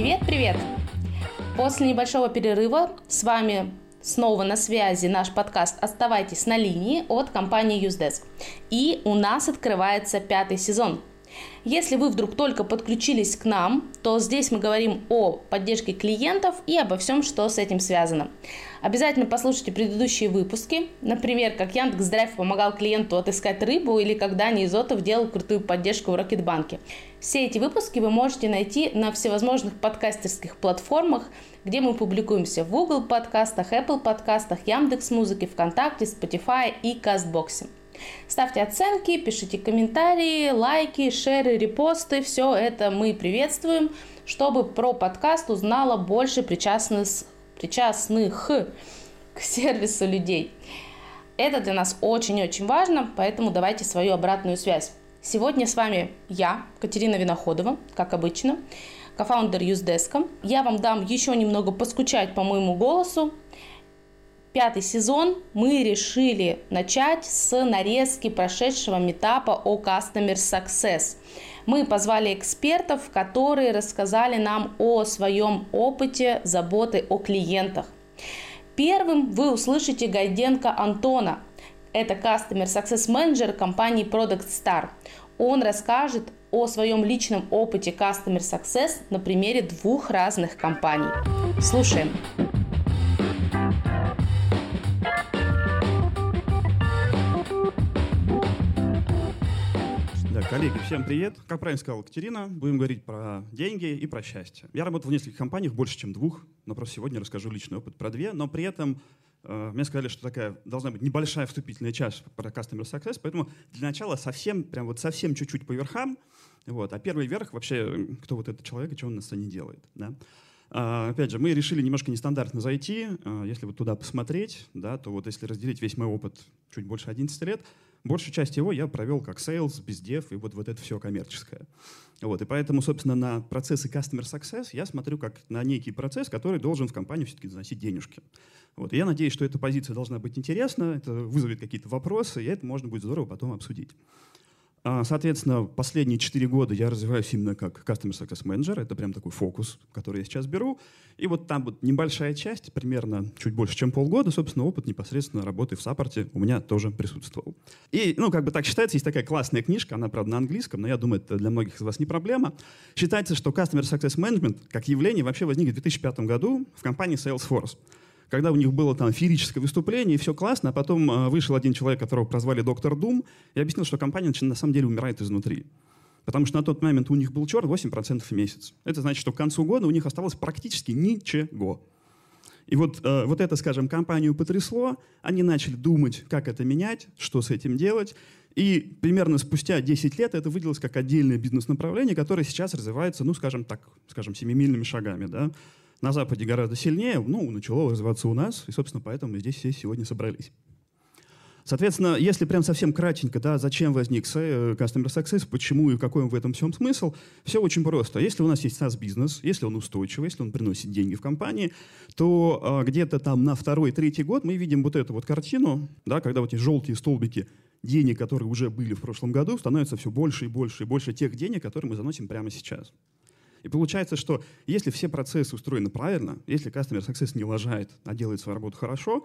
Привет-привет! После небольшого перерыва с вами снова на связи наш подкаст «Оставайтесь на линии» от компании Usedesk. И у нас открывается пятый сезон – если вы вдруг только подключились к нам, то здесь мы говорим о поддержке клиентов и обо всем, что с этим связано. Обязательно послушайте предыдущие выпуски, например, как Яндекс.Драйв помогал клиенту отыскать рыбу или как Дани Изотов делал крутую поддержку в Рокетбанке. Все эти выпуски вы можете найти на всевозможных подкастерских платформах, где мы публикуемся в Google подкастах, Apple подкастах, Яндекс Музыке, ВКонтакте, Spotify и Кастбоксе. Ставьте оценки, пишите комментарии, лайки, шеры, репосты. Все это мы приветствуем, чтобы про подкаст узнало больше причастных, причастных к сервису людей. Это для нас очень-очень важно, поэтому давайте свою обратную связь. Сегодня с вами я, Катерина Виноходова, как обычно, кофаундер Юздеска. Я вам дам еще немного поскучать по моему голосу пятый сезон мы решили начать с нарезки прошедшего метапа о Customer Success. Мы позвали экспертов, которые рассказали нам о своем опыте заботы о клиентах. Первым вы услышите Гайденко Антона. Это Customer Success Manager компании Product Star. Он расскажет о своем личном опыте Customer Success на примере двух разных компаний. Слушаем. Коллеги, всем привет. Как правильно сказала Катерина, будем говорить про деньги и про счастье. Я работал в нескольких компаниях, больше, чем двух, но просто сегодня расскажу личный опыт про две, но при этом э, мне сказали, что такая должна быть небольшая вступительная часть про Customer Success, поэтому для начала совсем, прям вот совсем чуть-чуть по верхам, вот, а первый верх вообще, кто вот этот человек и что он на сцене делает, да. Uh, опять же, мы решили немножко нестандартно зайти. Uh, если вот туда посмотреть, да, то вот если разделить весь мой опыт чуть больше 11 лет, Большую часть его я провел как sales, бездев и вот, вот это все коммерческое. Вот, и поэтому, собственно, на процессы Customer Success я смотрю как на некий процесс, который должен в компанию все-таки заносить денежки. Вот, и я надеюсь, что эта позиция должна быть интересна, это вызовет какие-то вопросы, и это можно будет здорово потом обсудить. А, соответственно, последние четыре года я развиваюсь именно как Customer Success Manager. Это прям такой фокус, который я сейчас беру. И вот там вот небольшая часть, примерно чуть больше, чем полгода, собственно, опыт непосредственно работы в саппорте у меня тоже присутствовал. И, ну, как бы так считается, есть такая классная книжка, она, правда, на английском, но я думаю, это для многих из вас не проблема. Считается, что Customer Success Management как явление вообще возник в 2005 году в компании Salesforce когда у них было там феерическое выступление, и все классно, а потом э, вышел один человек, которого прозвали доктор Дум, и объяснил, что компания на самом деле умирает изнутри. Потому что на тот момент у них был черт 8% в месяц. Это значит, что к концу года у них осталось практически ничего. И вот, э, вот это, скажем, компанию потрясло, они начали думать, как это менять, что с этим делать, и примерно спустя 10 лет это выделилось как отдельное бизнес-направление, которое сейчас развивается, ну, скажем так, скажем, семимильными шагами. Да? На Западе гораздо сильнее, ну, начало развиваться у нас, и, собственно, поэтому мы здесь все сегодня собрались. Соответственно, если прям совсем кратенько, да, зачем возник э, Customer Success, почему и какой в этом всем смысл, все очень просто. Если у нас есть SaaS-бизнес, если он устойчивый, если он приносит деньги в компании, то э, где-то там на второй, третий год мы видим вот эту вот картину, да, когда вот эти желтые столбики денег, которые уже были в прошлом году, становится все больше и больше и больше тех денег, которые мы заносим прямо сейчас. И получается, что если все процессы устроены правильно, если Customer Success не лажает, а делает свою работу хорошо,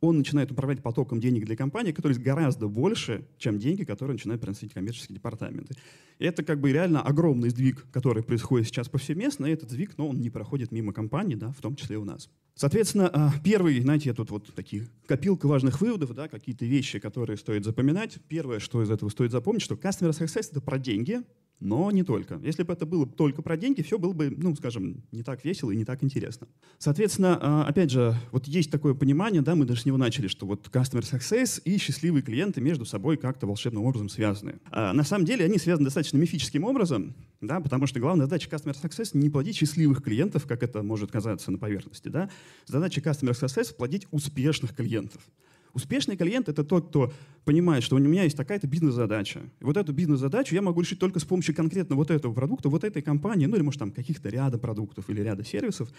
он начинает управлять потоком денег для компании, который гораздо больше, чем деньги, которые начинают приносить коммерческие департаменты. И это как бы реально огромный сдвиг, который происходит сейчас повсеместно, и этот сдвиг, но он не проходит мимо компании, да, в том числе и у нас. Соответственно, а, первый, знаете, я тут вот такие копилка важных выводов, да, какие-то вещи, которые стоит запоминать. Первое, что из этого стоит запомнить, что Customer Success — это про деньги, но не только. Если бы это было только про деньги, все было бы, ну, скажем, не так весело и не так интересно. Соответственно, а, опять же, вот есть такое понимание, да, мы даже с него начали, что вот customer success и счастливые клиенты между собой как-то волшебным образом связаны. А на самом деле они связаны достаточно мифическим образом, да, потому что главная задача customer success не плодить счастливых клиентов, как это может казаться на поверхности, да. Задача customer success плодить успешных клиентов. Успешный клиент — это тот, кто понимает, что у меня есть такая-то бизнес-задача. И вот эту бизнес-задачу я могу решить только с помощью конкретно вот этого продукта, вот этой компании, ну или, может, там каких-то ряда продуктов или ряда сервисов.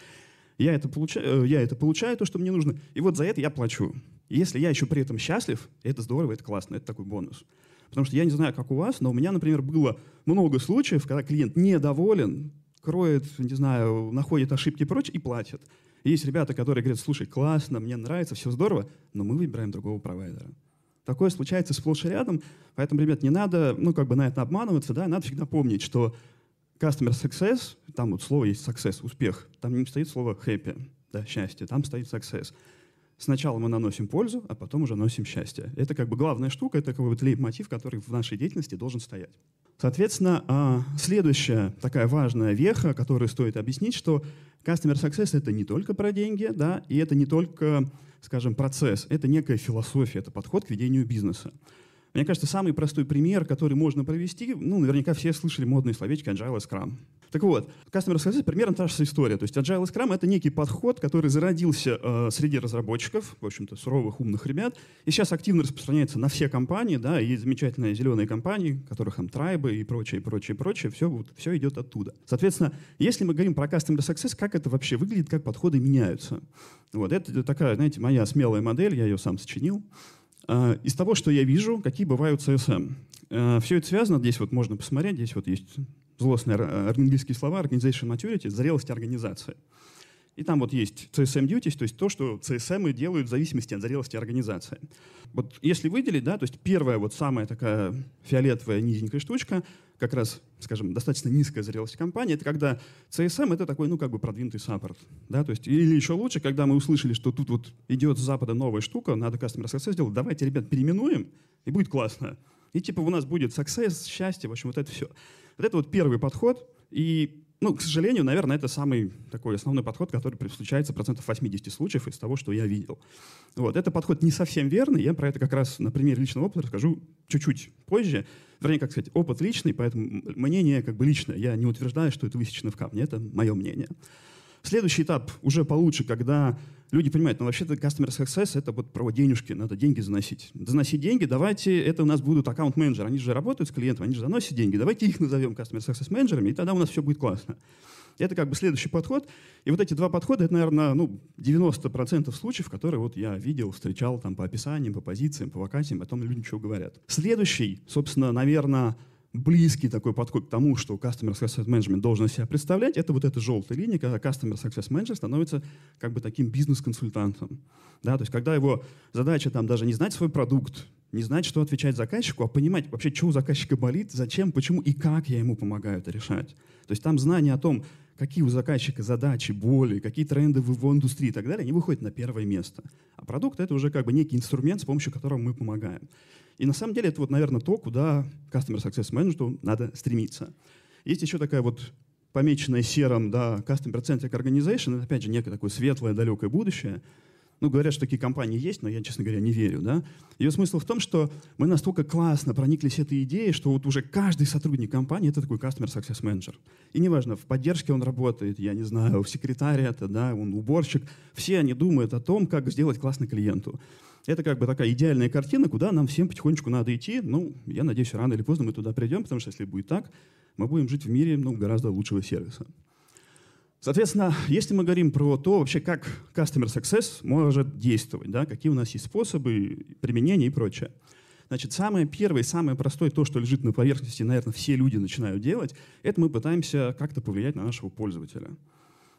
Я это, получаю, э, я это получаю, то, что мне нужно, и вот за это я плачу. Если я еще при этом счастлив, это здорово, это классно, это такой бонус. Потому что я не знаю, как у вас, но у меня, например, было много случаев, когда клиент недоволен, кроет, не знаю, находит ошибки и прочее и платит. Есть ребята, которые говорят, слушай, классно, мне нравится, все здорово, но мы выбираем другого провайдера. Такое случается сплошь и рядом, поэтому, ребят, не надо, ну, как бы на это обманываться, да, надо всегда помнить, что customer success, там вот слово есть success, успех, там не стоит слово happy, да, счастье, там стоит success. Сначала мы наносим пользу, а потом уже носим счастье. Это как бы главная штука, это как бы лейб-мотив, который в нашей деятельности должен стоять. Соответственно, а, следующая такая важная веха, которую стоит объяснить, что Customer Success — это не только про деньги, да, и это не только, скажем, процесс, это некая философия, это подход к ведению бизнеса. Мне кажется, самый простой пример, который можно провести, ну, наверняка все слышали модные словечки Agile и Scrum. Так вот, Customer Success примерно та же история. То есть Agile и Scrum — это некий подход, который зародился э, среди разработчиков, в общем-то, суровых, умных ребят, и сейчас активно распространяется на все компании, да, и замечательные зеленые компании, которых там трайбы и прочее, прочее, прочее, все, вот, все идет оттуда. Соответственно, если мы говорим про Customer Success, как это вообще выглядит, как подходы меняются? Вот, это такая, знаете, моя смелая модель, я ее сам сочинил. А, из того, что я вижу, какие бывают CSM. А, Все это связано, здесь вот можно посмотреть, здесь вот есть злостные английские слова, organization maturity, зрелость организации. И там вот есть CSM duties, то есть то, что CSM делают в зависимости от зрелости организации. Вот если выделить, да, то есть первая вот самая такая фиолетовая низенькая штучка, как раз, скажем, достаточно низкая зрелость компании, это когда CSM — это такой, ну, как бы продвинутый саппорт. Да? То есть, или еще лучше, когда мы услышали, что тут вот идет с запада новая штука, надо Customer Success сделать, давайте, ребят, переименуем, и будет классно. И типа у нас будет success, счастье, в общем, вот это все. Вот это вот первый подход, и ну, к сожалению, наверное, это самый такой основной подход, который случается процентов 80 случаев из того, что я видел. Вот. Это подход не совсем верный. Я про это как раз на примере личного опыта расскажу чуть-чуть позже. Вернее, как сказать, опыт личный, поэтому мнение как бы личное. Я не утверждаю, что это высечено в камне. Это мое мнение. Следующий этап уже получше, когда люди понимают, ну вообще-то customer success — это вот про денежки, надо деньги заносить. Заносить деньги, давайте, это у нас будут аккаунт-менеджеры, они же работают с клиентом, они же заносят деньги, давайте их назовем customer success менеджерами, и тогда у нас все будет классно. Это как бы следующий подход. И вот эти два подхода, это, наверное, ну, 90% случаев, которые вот я видел, встречал там по описаниям, по позициям, по вакансиям, о том люди ничего говорят. Следующий, собственно, наверное, близкий такой подход к тому, что Customer Success Management должен себя представлять, это вот эта желтая линия, когда Customer Success Manager становится как бы таким бизнес-консультантом. Да, то есть когда его задача там даже не знать свой продукт, не знать, что отвечать заказчику, а понимать вообще, что у заказчика болит, зачем, почему и как я ему помогаю это решать. То есть там знание о том, какие у заказчика задачи, боли, какие тренды в его индустрии и так далее, они выходят на первое место. А продукт — это уже как бы некий инструмент, с помощью которого мы помогаем. И на самом деле это вот, наверное, то, куда Customer Success Manager надо стремиться. Есть еще такая вот помеченная серым, да, Customer Centric Organization, это, опять же, некое такое светлое, далекое будущее. Ну, говорят, что такие компании есть, но я, честно говоря, не верю. Да? Ее смысл в том, что мы настолько классно прониклись этой идеей, что вот уже каждый сотрудник компании — это такой Customer Success Manager. И неважно, в поддержке он работает, я не знаю, в секретаре это, да, он уборщик. Все они думают о том, как сделать классно клиенту. Это как бы такая идеальная картина, куда нам всем потихонечку надо идти. Ну, я надеюсь, рано или поздно мы туда придем, потому что если будет так, мы будем жить в мире ну, гораздо лучшего сервиса. Соответственно, если мы говорим про то, вообще как Customer Success может действовать, да, какие у нас есть способы применения и прочее. Значит, самое первое, самое простое, то, что лежит на поверхности, наверное, все люди начинают делать, это мы пытаемся как-то повлиять на нашего пользователя.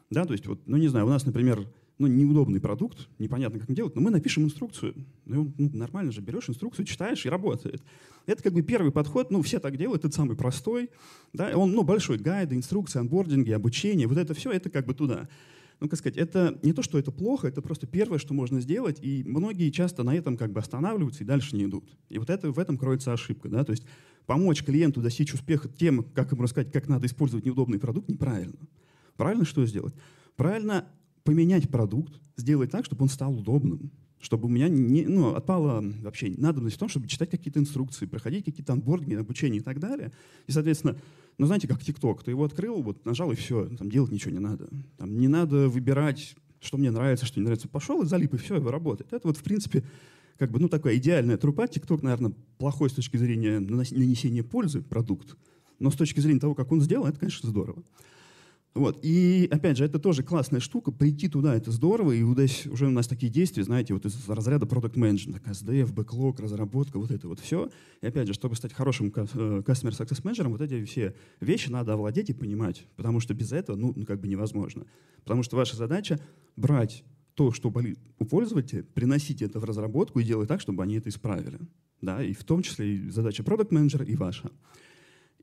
Да, то есть, вот, ну не знаю, у нас, например, ну, неудобный продукт, непонятно, как делать, но мы напишем инструкцию. Ну, ну, нормально же, берешь инструкцию, читаешь, и работает. Это как бы первый подход, ну, все так делают, это самый простой. Да? Он, ну, большой гайды, инструкции, анбординги, обучение, вот это все, это как бы туда. Ну, как сказать, это не то, что это плохо, это просто первое, что можно сделать, и многие часто на этом как бы останавливаются и дальше не идут. И вот это, в этом кроется ошибка, да, то есть помочь клиенту достичь успеха тем, как ему рассказать, как надо использовать неудобный продукт, неправильно. Правильно что сделать? Правильно поменять продукт, сделать так, чтобы он стал удобным, чтобы у меня не, ну, отпала вообще надобность в том, чтобы читать какие-то инструкции, проходить какие-то анбординги, обучение и так далее. И, соответственно, ну, знаете, как ТикТок, ты его открыл, вот нажал, и все, там делать ничего не надо. Там не надо выбирать, что мне нравится, что не нравится. Пошел и залип, и все, и работает. Это вот, в принципе, как бы, ну, такая идеальная трупа. ТикТок, наверное, плохой с точки зрения нанесения пользы продукт, но с точки зрения того, как он сделан, это, конечно, здорово. Вот. И, опять же, это тоже классная штука. Прийти туда — это здорово. И здесь уже у нас такие действия, знаете, вот из разряда продукт менеджмент SDF, бэклог, разработка, вот это вот все. И, опять же, чтобы стать хорошим э, customer success менеджером, вот эти все вещи надо овладеть и понимать. Потому что без этого, ну, как бы невозможно. Потому что ваша задача — брать то, что болит у пользователя, приносить это в разработку и делать так, чтобы они это исправили. Да, и в том числе и задача продукт менеджера и ваша.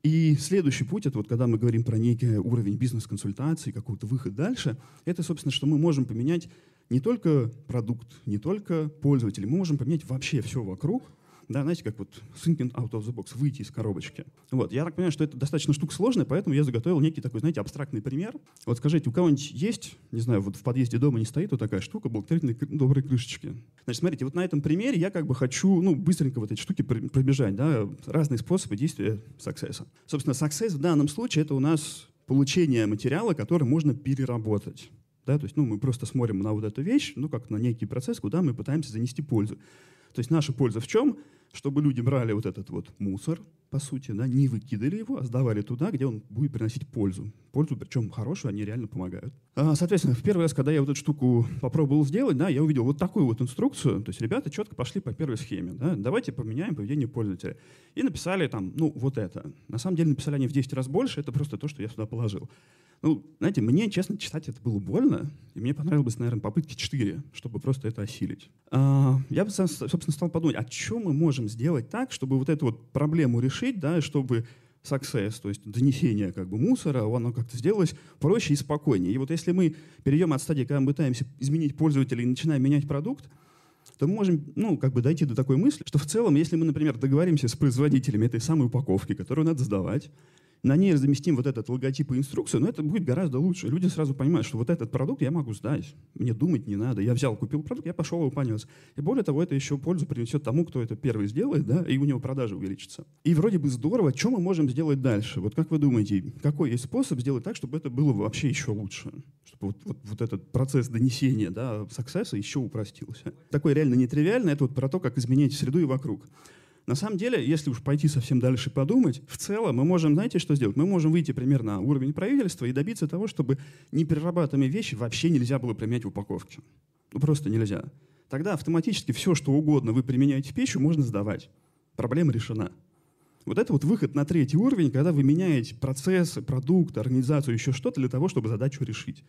И следующий путь, это вот когда мы говорим про некий уровень бизнес-консультации, какой-то выход дальше, это, собственно, что мы можем поменять не только продукт, не только пользователя, мы можем поменять вообще все вокруг, да, знаете, как вот thinking out of the box, выйти из коробочки. Вот, я так понимаю, что это достаточно штука сложная, поэтому я заготовил некий такой, знаете, абстрактный пример. Вот скажите, у кого-нибудь есть, не знаю, вот в подъезде дома не стоит вот такая штука, благотворительные добрые крышечки? Значит, смотрите, вот на этом примере я как бы хочу, ну, быстренько вот эти штуки пробежать, да, разные способы действия success. Собственно, success в данном случае это у нас получение материала, который можно переработать. Да, то есть ну, мы просто смотрим на вот эту вещь, ну, как на некий процесс, куда мы пытаемся занести пользу. То есть наша польза в чем? Чтобы люди брали вот этот вот мусор, по сути, да, не выкидывали его, а сдавали туда, где он будет приносить пользу. Пользу, причем хорошую, они реально помогают. А, соответственно, в первый раз, когда я вот эту штуку попробовал сделать, да, я увидел вот такую вот инструкцию. То есть ребята четко пошли по первой схеме. Да, давайте поменяем поведение пользователя. И написали там, ну, вот это. На самом деле написали они в 10 раз больше, это просто то, что я сюда положил. Ну, знаете, мне, честно, читать это было больно, и мне понравилось, наверное, попытки 4, чтобы просто это осилить. А, я, собственно, стал подумать, а что мы можем сделать так, чтобы вот эту вот проблему решить, да, чтобы success, то есть донесение как бы мусора, оно как-то сделалось проще и спокойнее. И вот если мы перейдем от стадии, когда мы пытаемся изменить пользователя и начинаем менять продукт, то мы можем ну, как бы дойти до такой мысли, что в целом, если мы, например, договоримся с производителями этой самой упаковки, которую надо сдавать, на ней разместим вот этот логотип и инструкцию, но это будет гораздо лучше. Люди сразу понимают, что вот этот продукт я могу сдать. Мне думать не надо. Я взял, купил продукт, я пошел его понес. И более того, это еще пользу принесет тому, кто это первый сделает, да, и у него продажи увеличатся. И вроде бы здорово. Что мы можем сделать дальше? Вот как вы думаете, какой есть способ сделать так, чтобы это было вообще еще лучше? Чтобы вот, вот, вот этот процесс донесения да, success еще упростился. Такой реально нетривиальный, это вот про то, как изменять среду и вокруг. На самом деле, если уж пойти совсем дальше подумать, в целом мы можем, знаете, что сделать? Мы можем выйти примерно на уровень правительства и добиться того, чтобы неперерабатываемые вещи вообще нельзя было применять в упаковке. Ну, просто нельзя. Тогда автоматически все, что угодно вы применяете в пищу, можно сдавать. Проблема решена. Вот это вот выход на третий уровень, когда вы меняете процессы, продукт, организацию, еще что-то для того, чтобы задачу решить.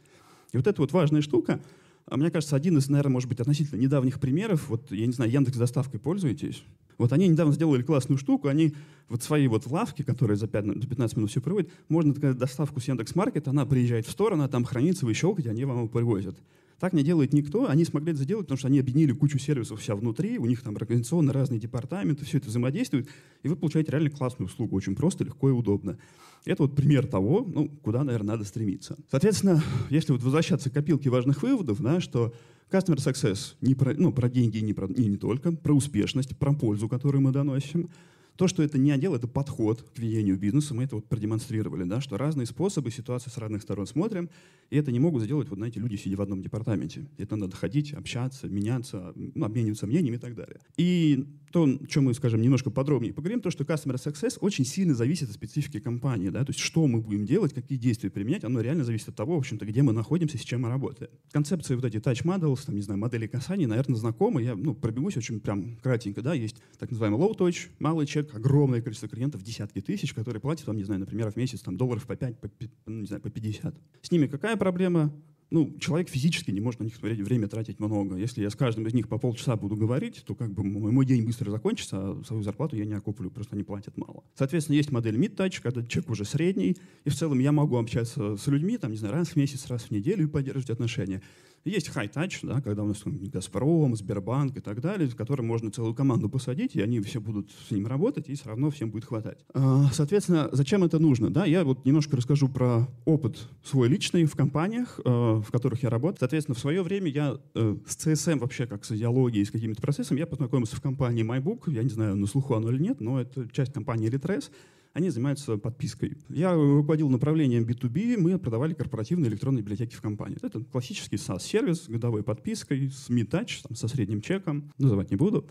И вот эта вот важная штука, а мне кажется, один из, наверное, может быть, относительно недавних примеров, вот, я не знаю, Яндекс доставкой пользуетесь? Вот они недавно сделали классную штуку, они вот свои вот лавки, которые за 5, за 15 минут все приводят, можно сказать, доставку с Яндекс.Маркета, она приезжает в сторону, а там хранится, вы щелкаете, они вам его привозят. Так не делает никто, они смогли это сделать, потому что они объединили кучу сервисов вся внутри, у них там организационно разные департаменты, все это взаимодействует, и вы получаете реально классную услугу, очень просто, легко и удобно. Это вот пример того, ну, куда, наверное, надо стремиться. Соответственно, если вот возвращаться к копилке важных выводов, да, что Customer Success не про, ну, про деньги не, про, и не только, про успешность, про пользу, которую мы доносим. То, что это не отдел, это подход к ведению бизнеса. Мы это вот продемонстрировали, да, что разные способы, ситуации с разных сторон смотрим, и это не могут сделать, вот знаете, люди, сидя в одном департаменте. Это надо ходить, общаться, меняться, ну, обмениваться мнениями и так далее. И то, о чем мы, скажем, немножко подробнее поговорим, то, что Customer Success очень сильно зависит от специфики компании, да, то есть что мы будем делать, какие действия применять, оно реально зависит от того, в общем-то, где мы находимся, с чем мы работаем. Концепции вот эти touch models, там, не знаю, модели касания, наверное, знакомы, я, ну, пробегусь очень прям кратенько, да, есть так называемый low touch, малый чек, огромное количество клиентов, десятки тысяч, которые платят вам, не знаю, например, в месяц там долларов по 5, по, ну, не знаю, по 50. С ними какая проблема? ну, человек физически не может на них время тратить много. Если я с каждым из них по полчаса буду говорить, то как бы мой, мой день быстро закончится, а свою зарплату я не окуплю, просто они платят мало. Соответственно, есть модель mid-touch, когда человек уже средний, и в целом я могу общаться с людьми, там, не знаю, раз в месяц, раз в неделю и поддерживать отношения. Есть high-touch, да, когда у нас Газпром, Сбербанк и так далее, с которым можно целую команду посадить, и они все будут с ним работать, и все равно всем будет хватать. А, соответственно, зачем это нужно? Да, я вот немножко расскажу про опыт свой личный в компаниях, а, в которых я работаю. Соответственно, в свое время я э, с CSM вообще как с идеологией, с какими-то процессами, я познакомился в компании MyBook, я не знаю, на слуху оно или нет, но это часть компании Litres, они занимаются подпиской. Я руководил направлением B2B, мы продавали корпоративные электронные библиотеки в компании. Это классический SaaS-сервис годовой подпиской, с MeTouch, со средним чеком, называть не буду.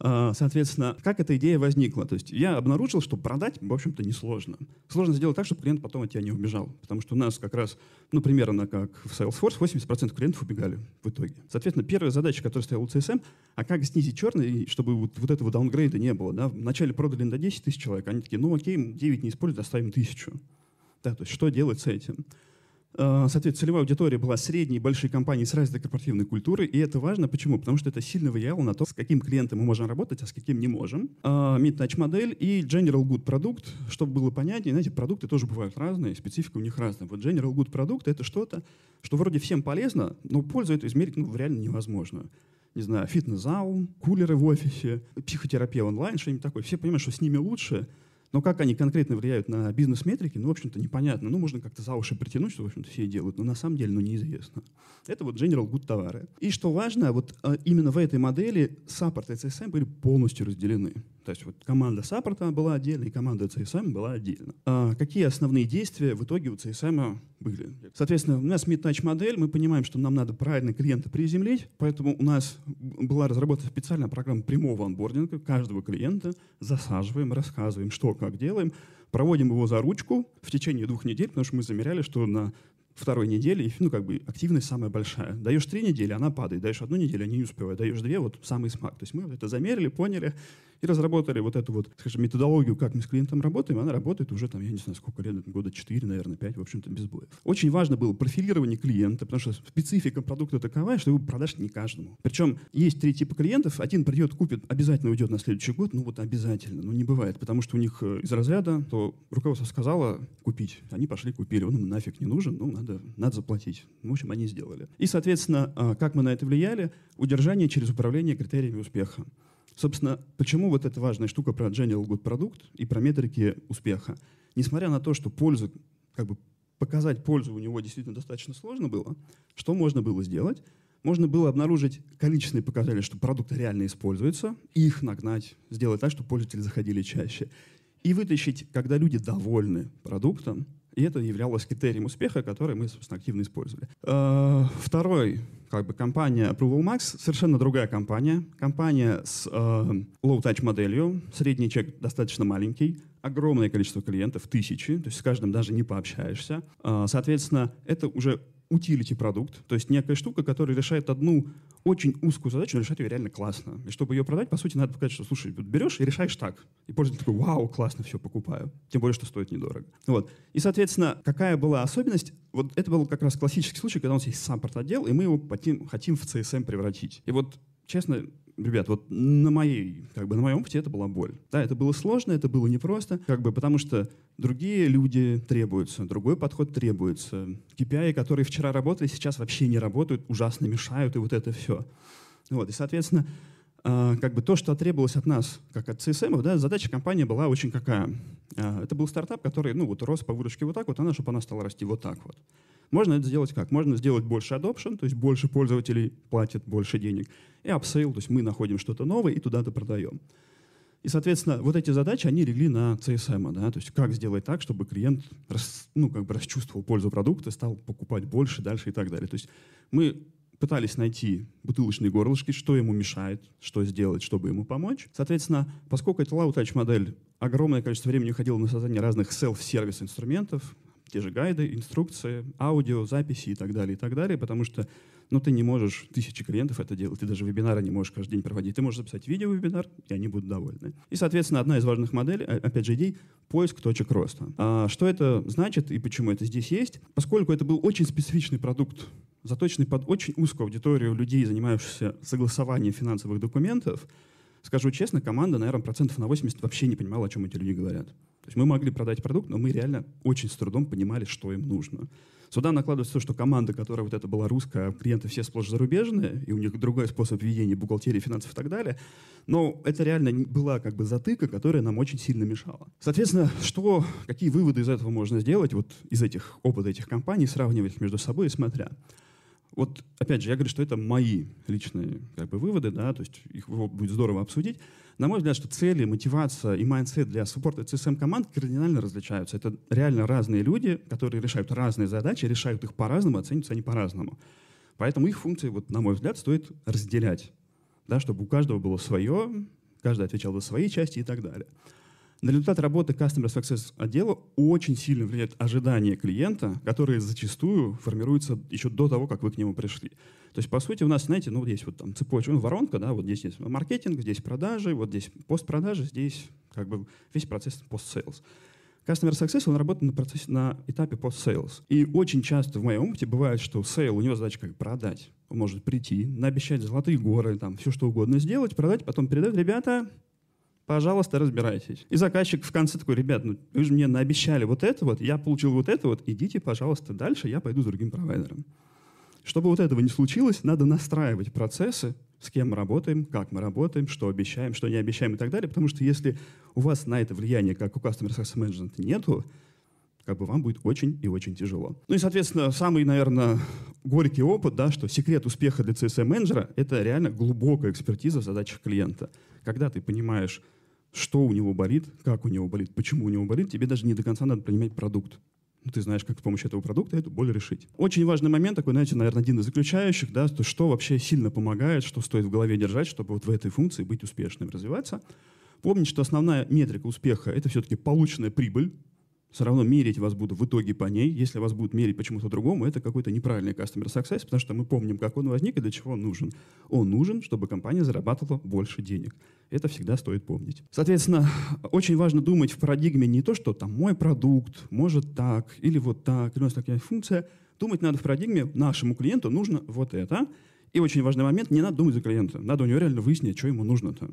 А, соответственно, как эта идея возникла? То есть я обнаружил, что продать, в общем-то, несложно. Сложно сделать так, чтобы клиент потом от тебя не убежал. Потому что у нас как раз, ну, примерно как в Salesforce, 80% клиентов убегали в итоге. Соответственно, первая задача, которая стояла у CSM, а как снизить черный, чтобы вот, вот этого даунгрейда не было. Да? Вначале продали на 10 тысяч человек, они такие, ну окей, 9 не используют, оставим тысячу. Да, то есть что делать с этим? А, соответственно, целевая аудитория была средней большие компании с разной корпоративной культурой, и это важно. Почему? Потому что это сильно влияло на то, с каким клиентом мы можем работать, а с каким не можем. А, Mid-touch модель и General Good продукт, чтобы было понятнее, знаете, продукты тоже бывают разные, специфика у них разная. Вот General Good продукт — это что-то, что вроде всем полезно, но пользу эту измерить ну, реально невозможно не знаю, фитнес-зал, кулеры в офисе, психотерапия онлайн, что-нибудь такое. Все понимают, что с ними лучше, но как они конкретно влияют на бизнес-метрики, ну, в общем-то, непонятно. Ну, можно как-то за уши притянуть, что, в общем-то, все делают, но на самом деле, ну, неизвестно. Это вот General Good товары. И что важно, вот а, именно в этой модели саппорт и CSM были полностью разделены. То есть вот команда саппорта была отдельно, и команда CSM была отдельно. А какие основные действия в итоге у CSM были? Соответственно, у нас mid-touch модель, мы понимаем, что нам надо правильно клиента приземлить, поэтому у нас была разработана специальная программа прямого анбординга каждого клиента, засаживаем, рассказываем, что, как делаем, проводим его за ручку в течение двух недель, потому что мы замеряли, что на второй неделе, ну, как бы, активность самая большая. Даешь три недели, она падает. Даешь одну неделю, они не успевают. Даешь две, вот самый смак. То есть мы это замерили, поняли, и разработали вот эту вот, скажем, методологию, как мы с клиентом работаем. Она работает уже там, я не знаю, сколько лет, года 4, наверное, 5, в общем-то, без боя. Очень важно было профилирование клиента, потому что специфика продукта такова, что его продашь не каждому. Причем есть три типа клиентов. Один придет, купит, обязательно уйдет на следующий год. Ну вот обязательно. Ну не бывает, потому что у них э, из разряда, то руководство сказало купить. Они пошли, купили. Он им нафиг не нужен, ну надо, надо заплатить. В общем, они сделали. И, соответственно, а, как мы на это влияли? Удержание через управление критериями успеха. Собственно, почему вот эта важная штука про General Good продукт и про метрики успеха? Несмотря на то, что пользу, как бы показать пользу у него действительно достаточно сложно было, что можно было сделать? Можно было обнаружить количественные показатели, что продукты реально используются, их нагнать, сделать так, чтобы пользователи заходили чаще. И вытащить, когда люди довольны продуктом, и это являлось критерием успеха, который мы, собственно, активно использовали. Э, второй, как бы, компания Approval Max совершенно другая компания. Компания с э, low-touch моделью, средний чек достаточно маленький, огромное количество клиентов, тысячи, то есть с каждым даже не пообщаешься. Э, соответственно, это уже утилити продукт, то есть некая штука, которая решает одну очень узкую задачу, но решать ее реально классно. И чтобы ее продать, по сути, надо показать, что, слушай, берешь и решаешь так. И пользователь такой, вау, классно, все, покупаю. Тем более, что стоит недорого. Вот. И, соответственно, какая была особенность? Вот это был как раз классический случай, когда у нас есть саппорт-отдел, и мы его хотим, хотим в CSM превратить. И вот, честно, ребят, вот на моей, как бы на моем опыте это была боль. Да, это было сложно, это было непросто, как бы, потому что другие люди требуются, другой подход требуется. KPI, которые вчера работали, сейчас вообще не работают, ужасно мешают, и вот это все. Вот, и, соответственно, а, как бы то, что требовалось от нас, как от CSM, да, задача компании была очень какая. А, это был стартап, который, ну, вот рос по выручке вот так вот, она, чтобы она стала расти вот так вот. Можно это сделать как? Можно сделать больше adoption, то есть больше пользователей платят больше денег, и upsell, то есть мы находим что-то новое и туда-то продаем. И, соответственно, вот эти задачи, они легли на CSM, да, то есть как сделать так, чтобы клиент рас, ну, как бы расчувствовал пользу продукта, стал покупать больше, дальше и так далее. То есть мы пытались найти бутылочные горлышки, что ему мешает, что сделать, чтобы ему помочь. Соответственно, поскольку это low touch модель, огромное количество времени уходило на создание разных self-сервис инструментов, те же гайды, инструкции, аудио, записи и так далее, и так далее, потому что ну, ты не можешь тысячи клиентов это делать, ты даже вебинары не можешь каждый день проводить. Ты можешь записать видео-вебинар, и они будут довольны. И, соответственно, одна из важных моделей, опять же, идей — поиск точек роста. А что это значит и почему это здесь есть? Поскольку это был очень специфичный продукт, заточенный под очень узкую аудиторию людей, занимающихся согласованием финансовых документов, скажу честно, команда, наверное, процентов на 80 вообще не понимала, о чем эти люди говорят. Есть мы могли продать продукт, но мы реально очень с трудом понимали, что им нужно. Сюда накладывается то, что команда, которая вот это была русская, клиенты все сплошь зарубежные, и у них другой способ ведения бухгалтерии, финансов и так далее. Но это реально была как бы затыка, которая нам очень сильно мешала. Соответственно, что, какие выводы из этого можно сделать, вот из этих опыта этих компаний, сравнивать их между собой и смотря. Вот, опять же, я говорю, что это мои личные как бы, выводы, да, то есть их будет здорово обсудить. На мой взгляд, что цели, мотивация и mindset для суппорта CSM команд кардинально различаются. Это реально разные люди, которые решают разные задачи, решают их по-разному, оцениваются они по-разному. Поэтому их функции, вот, на мой взгляд, стоит разделять, да, чтобы у каждого было свое, каждый отвечал за свои части и так далее. На результат работы Customer Success отдела очень сильно влияет ожидания клиента, которые зачастую формируются еще до того, как вы к нему пришли. То есть, по сути, у нас, знаете, ну, здесь вот там цепочка, ну, воронка, да, вот здесь есть маркетинг, здесь продажи, вот здесь постпродажи, здесь как бы весь процесс post-sales. Customer Success, он работает на, процессе, на этапе post-sales. И очень часто в моем опыте бывает, что sale, у него задача как продать. Он может прийти, наобещать золотые горы, там, все что угодно сделать, продать, потом передать, ребята, пожалуйста, разбирайтесь. И заказчик в конце такой, ребят, ну вы же мне наобещали вот это вот, я получил вот это вот, идите, пожалуйста, дальше, я пойду с другим провайдером. Чтобы вот этого не случилось, надо настраивать процессы, с кем мы работаем, как мы работаем, что обещаем, что не обещаем и так далее, потому что если у вас на это влияние, как у Customer Success Management, нету, как бы вам будет очень и очень тяжело. Ну и, соответственно, самый, наверное, горький опыт, да, что секрет успеха для CSM-менеджера — это реально глубокая экспертиза в задачах клиента. Когда ты понимаешь, что у него болит, как у него болит, почему у него болит, тебе даже не до конца надо принимать продукт. Ну, ты знаешь, как с помощью этого продукта эту боль решить. Очень важный момент, такой, знаете, наверное, один из заключающих, да, то, что вообще сильно помогает, что стоит в голове держать, чтобы вот в этой функции быть успешным, развиваться. Помните, что основная метрика успеха — это все-таки полученная прибыль, все равно мерить вас буду в итоге по ней. Если вас будут мерить почему-то другому, это какой-то неправильный customer success, потому что мы помним, как он возник и для чего он нужен. Он нужен, чтобы компания зарабатывала больше денег. Это всегда стоит помнить. Соответственно, очень важно думать в парадигме не то, что там мой продукт может так, или вот так, или у нас такая функция. Думать надо в парадигме, нашему клиенту нужно вот это. И очень важный момент, не надо думать за клиента. Надо у него реально выяснить, что ему нужно-то.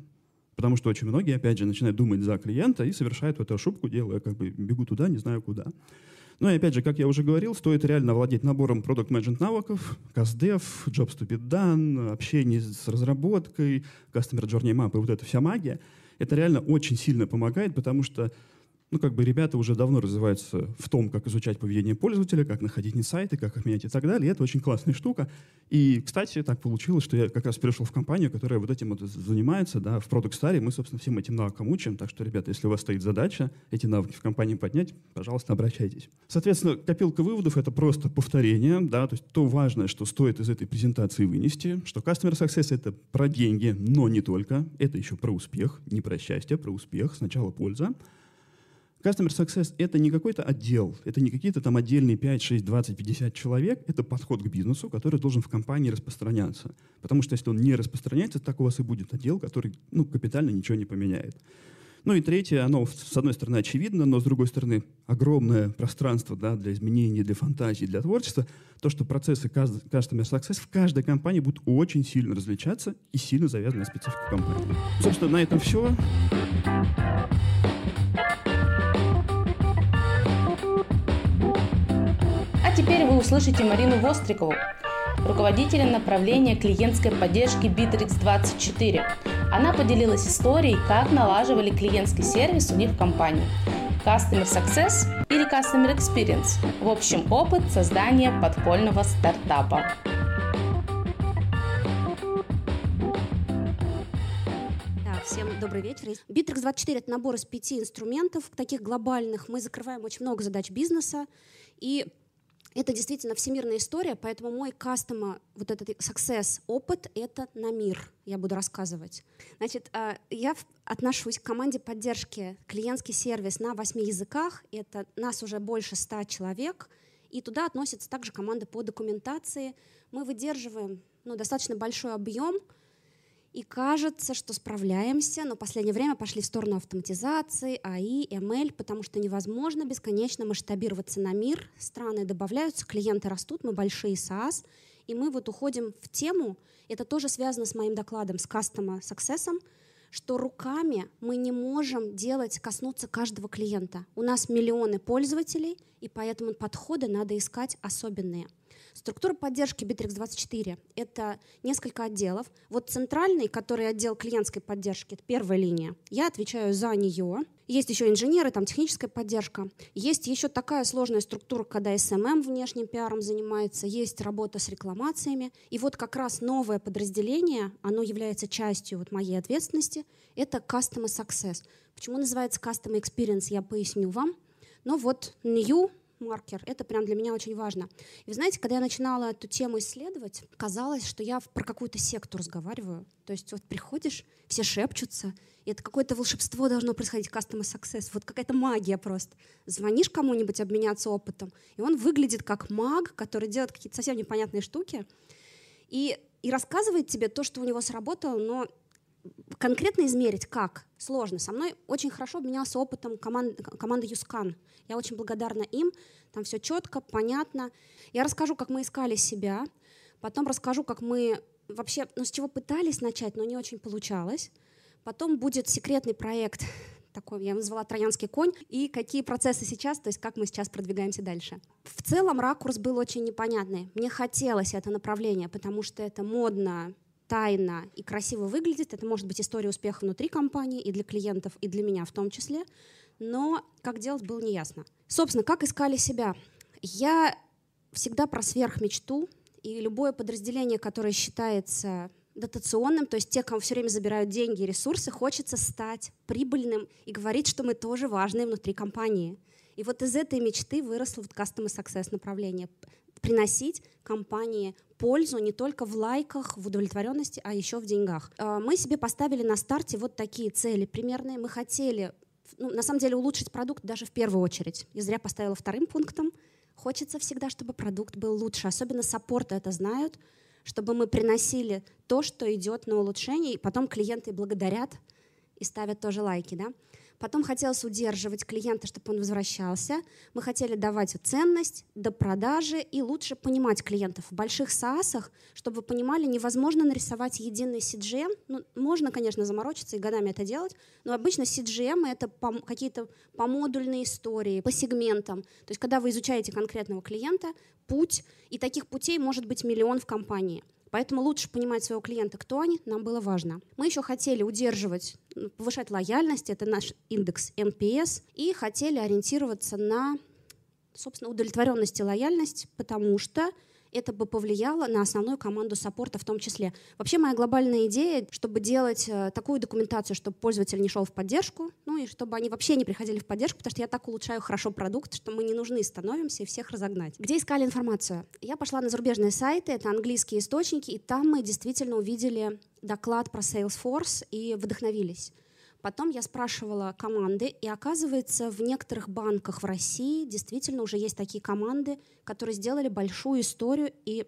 Потому что очень многие, опять же, начинают думать за клиента и совершают эту ошибку, делая как бы бегу туда, не знаю куда. Ну и опять же, как я уже говорил, стоит реально владеть набором продукт менеджмент навыков, CastDev, Jobs to done, общение с разработкой, Customer Journey Map и вот эта вся магия. Это реально очень сильно помогает, потому что ну, как бы ребята уже давно развиваются в том, как изучать поведение пользователя, как находить инсайты, как их менять и так далее. И это очень классная штука. И, кстати, так получилось, что я как раз пришел в компанию, которая вот этим вот занимается, да, в Product Star, мы, собственно, всем этим навыкам учим. Так что, ребята, если у вас стоит задача эти навыки в компании поднять, пожалуйста, обращайтесь. Соответственно, копилка выводов — это просто повторение, да, то есть то важное, что стоит из этой презентации вынести, что Customer Success — это про деньги, но не только. Это еще про успех, не про счастье, а про успех. Сначала польза. Customer Success — это не какой-то отдел, это не какие-то там отдельные 5, 6, 20, 50 человек, это подход к бизнесу, который должен в компании распространяться. Потому что если он не распространяется, так у вас и будет отдел, который ну, капитально ничего не поменяет. Ну и третье, оно с одной стороны очевидно, но с другой стороны огромное пространство да, для изменений, для фантазии, для творчества. То, что процессы Customer Success в каждой компании будут очень сильно различаться и сильно завязаны на специфику компании. Собственно, на этом все. Теперь вы услышите Марину Вострикову, руководителя направления клиентской поддержки Bittrex24. Она поделилась историей, как налаживали клиентский сервис у них в компании. Customer Success или Customer Experience. В общем, опыт создания подпольного стартапа. Всем добрый вечер. Bittrex 24 — это набор из пяти инструментов, таких глобальных. Мы закрываем очень много задач бизнеса. И это действительно всемирная история, поэтому мой customer, вот этот success опыт, это на мир, я буду рассказывать. Значит, а, я отношусь к команде поддержки клиентский сервис на восьми языках, это нас уже больше ста человек, и туда относится также команда по документации. Мы выдерживаем ну, достаточно большой объем, и кажется, что справляемся, но в последнее время пошли в сторону автоматизации, АИ, ML, потому что невозможно бесконечно масштабироваться на мир. Страны добавляются, клиенты растут, мы большие SaaS, и мы вот уходим в тему, это тоже связано с моим докладом, с Customer Success, что руками мы не можем делать, коснуться каждого клиента. У нас миллионы пользователей, и поэтому подходы надо искать особенные. Структура поддержки Bittrex24 — это несколько отделов. Вот центральный, который отдел клиентской поддержки, это первая линия. Я отвечаю за нее. Есть еще инженеры, там техническая поддержка. Есть еще такая сложная структура, когда SMM внешним пиаром занимается, есть работа с рекламациями. И вот как раз новое подразделение, оно является частью вот моей ответственности, это Customer Success. Почему называется Customer Experience, я поясню вам. Но вот New маркер. Это прям для меня очень важно. И вы знаете, когда я начинала эту тему исследовать, казалось, что я про какую-то секту разговариваю. То есть вот приходишь, все шепчутся, и это какое-то волшебство должно происходить, customer success, вот какая-то магия просто. Звонишь кому-нибудь обменяться опытом, и он выглядит как маг, который делает какие-то совсем непонятные штуки, и, и рассказывает тебе то, что у него сработало, но конкретно измерить как? Сложно. Со мной очень хорошо обменялся опытом команд, команды Юскан. Я очень благодарна им. Там все четко, понятно. Я расскажу, как мы искали себя. Потом расскажу, как мы вообще, ну, с чего пытались начать, но не очень получалось. Потом будет секретный проект, такой, я назвала «Троянский конь», и какие процессы сейчас, то есть как мы сейчас продвигаемся дальше. В целом ракурс был очень непонятный. Мне хотелось это направление, потому что это модно, тайно и красиво выглядит. Это может быть история успеха внутри компании и для клиентов, и для меня в том числе. Но как делать было неясно. Собственно, как искали себя? Я всегда про сверхмечту, и любое подразделение, которое считается дотационным, то есть те, кому все время забирают деньги и ресурсы, хочется стать прибыльным и говорить, что мы тоже важные внутри компании. И вот из этой мечты выросло вот Customer Success направление. Приносить компании пользу не только в лайках, в удовлетворенности, а еще в деньгах. А, мы себе поставили на старте вот такие цели примерные. Мы хотели, ну, на самом деле, улучшить продукт даже в первую очередь. И зря поставила вторым пунктом. Хочется всегда, чтобы продукт был лучше. Особенно саппорты это знают чтобы мы приносили то, что идет на улучшение, и потом клиенты благодарят и ставят тоже лайки. Да? Потом хотелось удерживать клиента, чтобы он возвращался. Мы хотели давать ценность до продажи и лучше понимать клиентов. В больших СААСах, чтобы вы понимали, невозможно нарисовать единый CGM. Ну, можно, конечно, заморочиться и годами это делать, но обычно CGM — это по, какие-то помодульные истории, по сегментам. То есть когда вы изучаете конкретного клиента, путь, и таких путей может быть миллион в компании — Поэтому лучше понимать своего клиента, кто они, нам было важно. Мы еще хотели удерживать, повышать лояльность, это наш индекс NPS, и хотели ориентироваться на, собственно, удовлетворенность и лояльность, потому что это бы повлияло на основную команду саппорта в том числе. Вообще моя глобальная идея, чтобы делать э, такую документацию, чтобы пользователь не шел в поддержку, ну и чтобы они вообще не приходили в поддержку, потому что я так улучшаю хорошо продукт, что мы не нужны становимся и всех разогнать. Где искали информацию? Я пошла на зарубежные сайты, это английские источники, и там мы действительно увидели доклад про Salesforce и вдохновились. Потом я спрашивала команды, и оказывается, в некоторых банках в России действительно уже есть такие команды, которые сделали большую историю, и